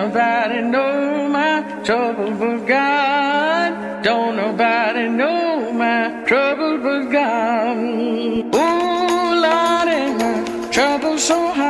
Nobody know my trouble but God. Don't nobody know my trouble but God. Oh, Lord, my trouble so hard.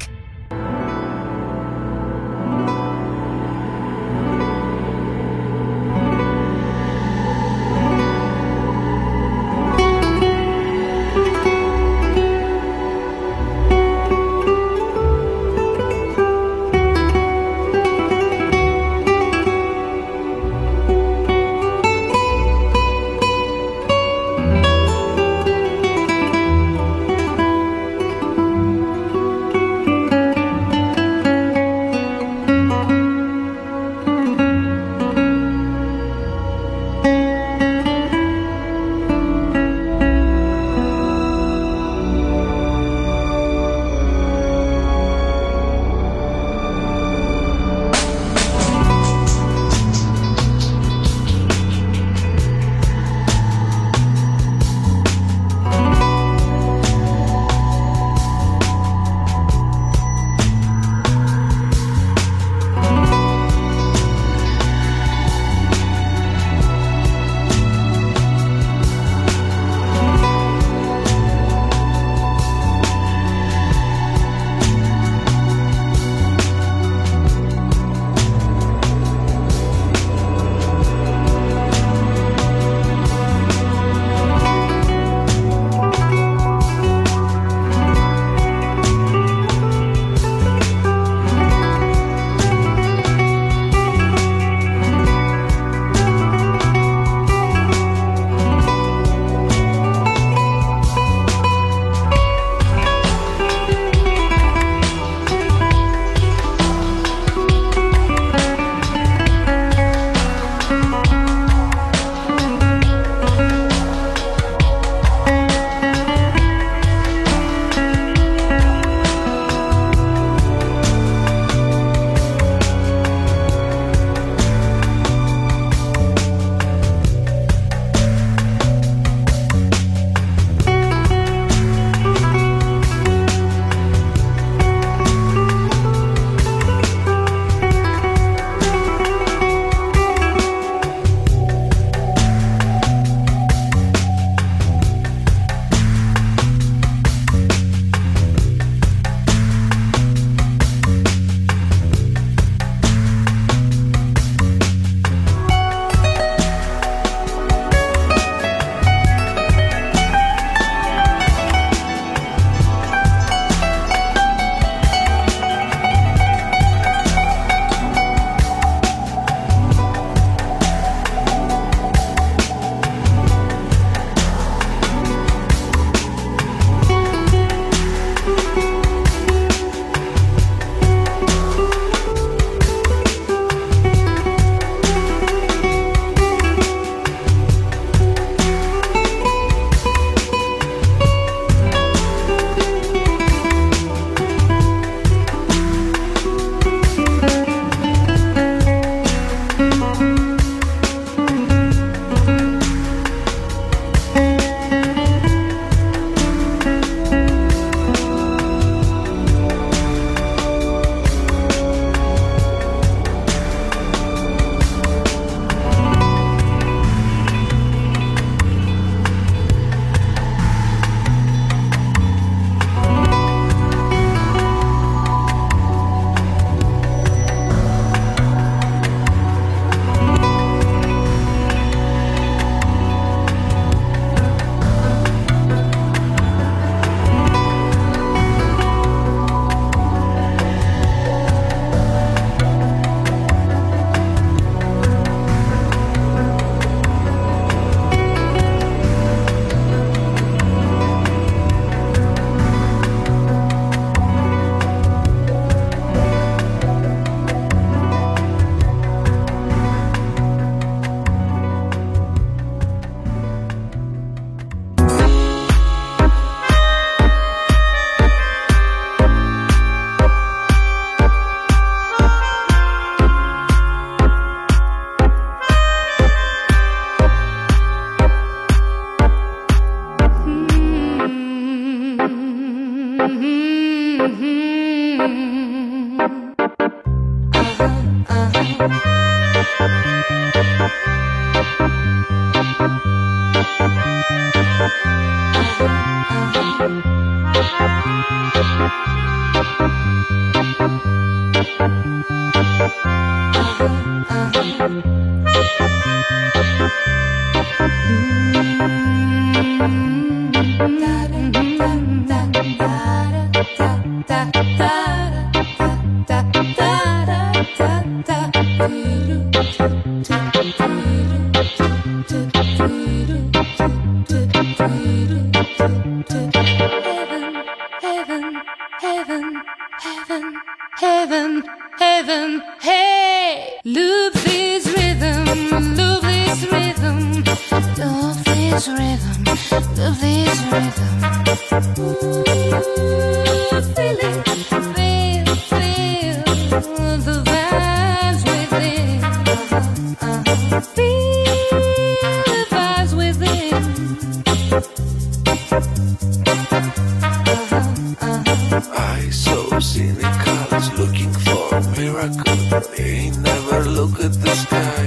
never look at the sky.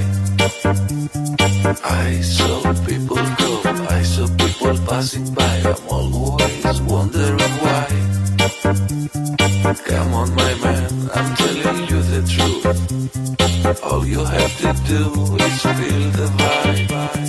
I saw people go, I saw people passing by. I'm always wondering why. Come on, my man, I'm telling you the truth. All you have to do is feel the vibe.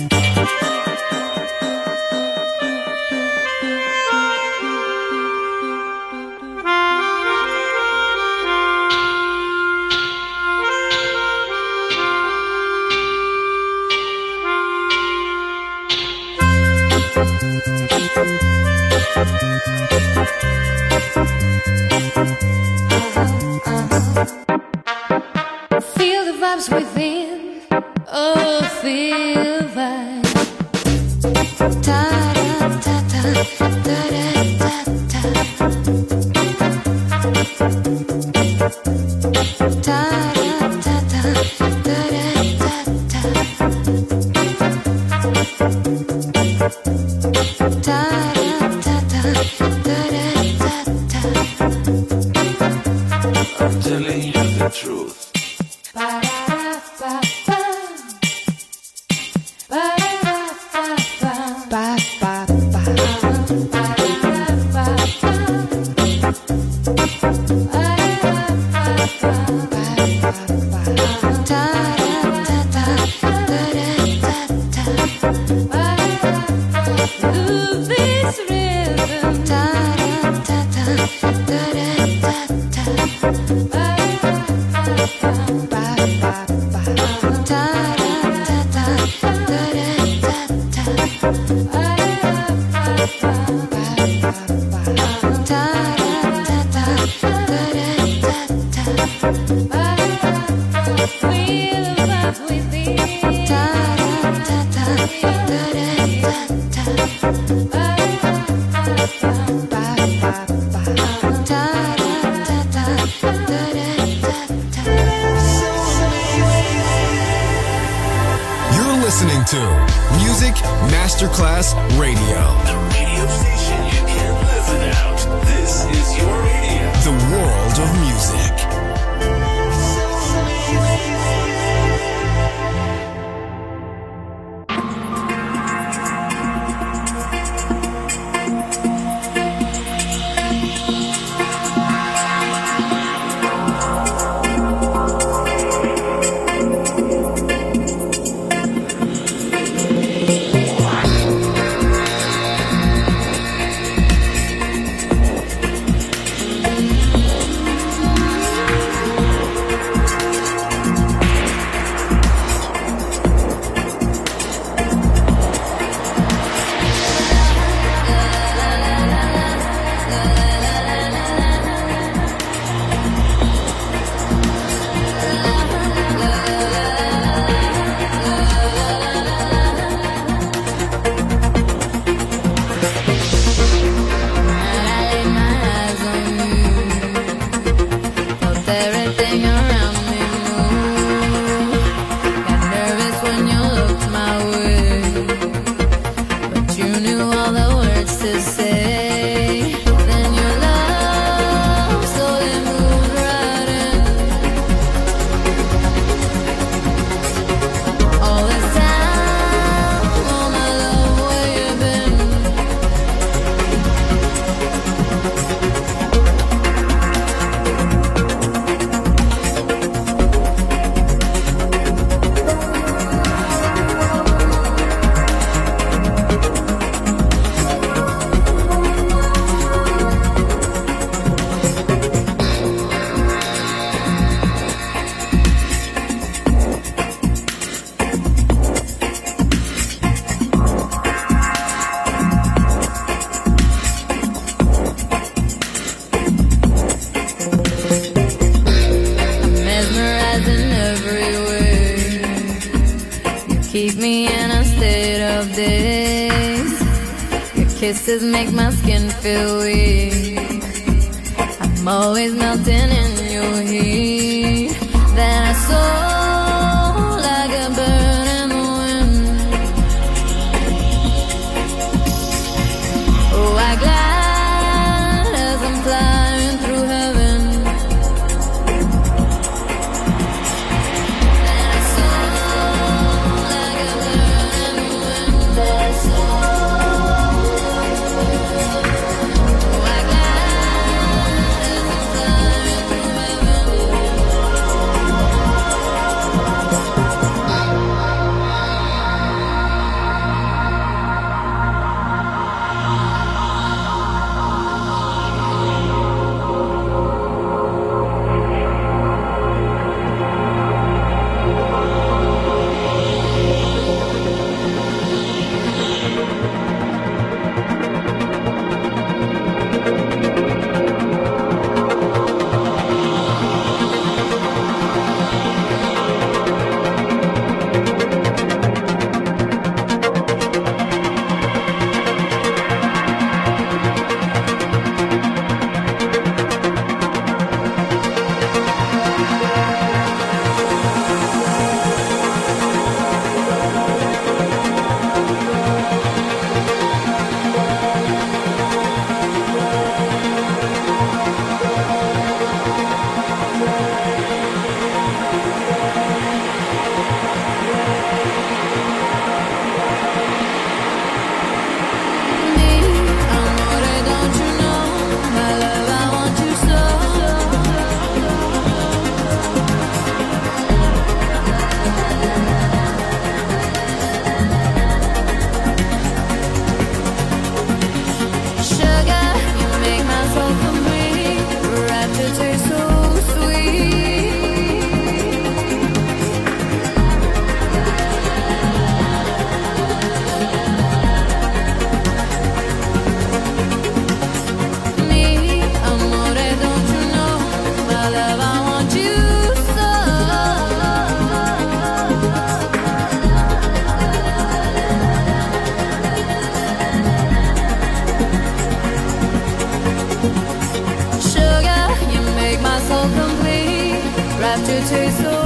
退缩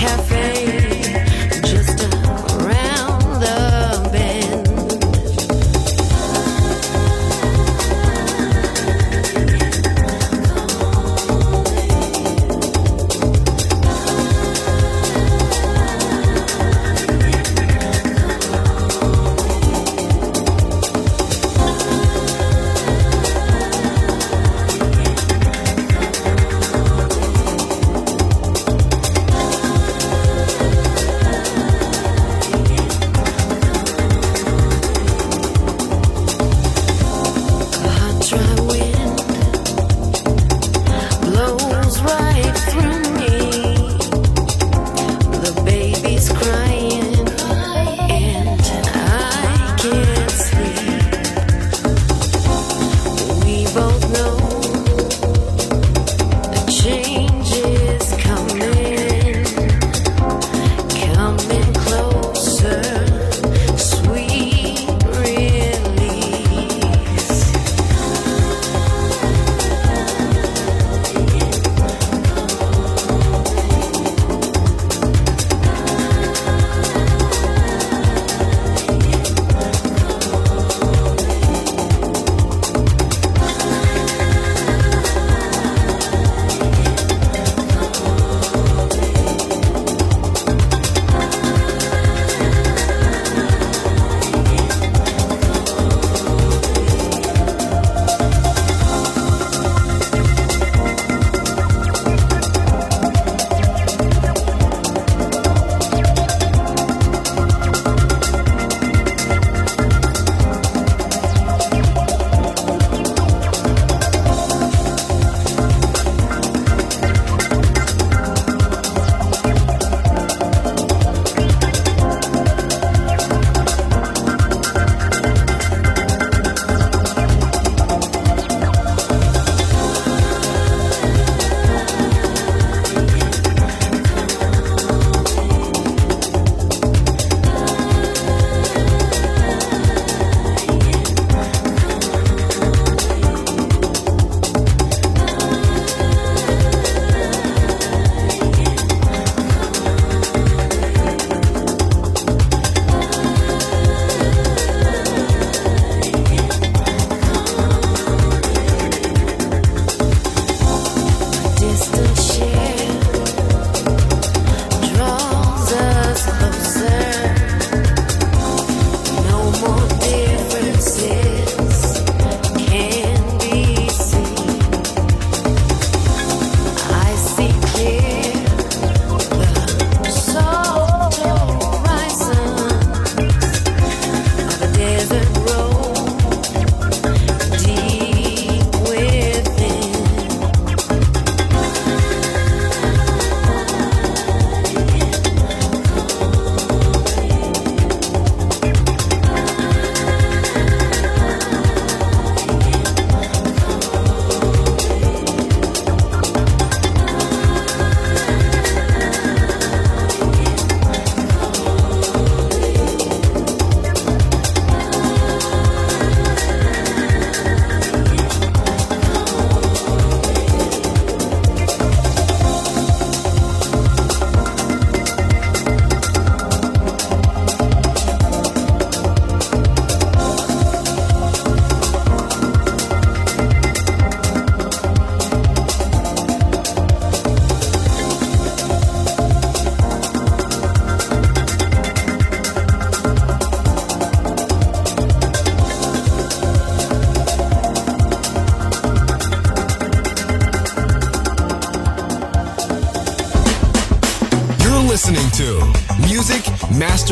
cafe.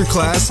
Masterclass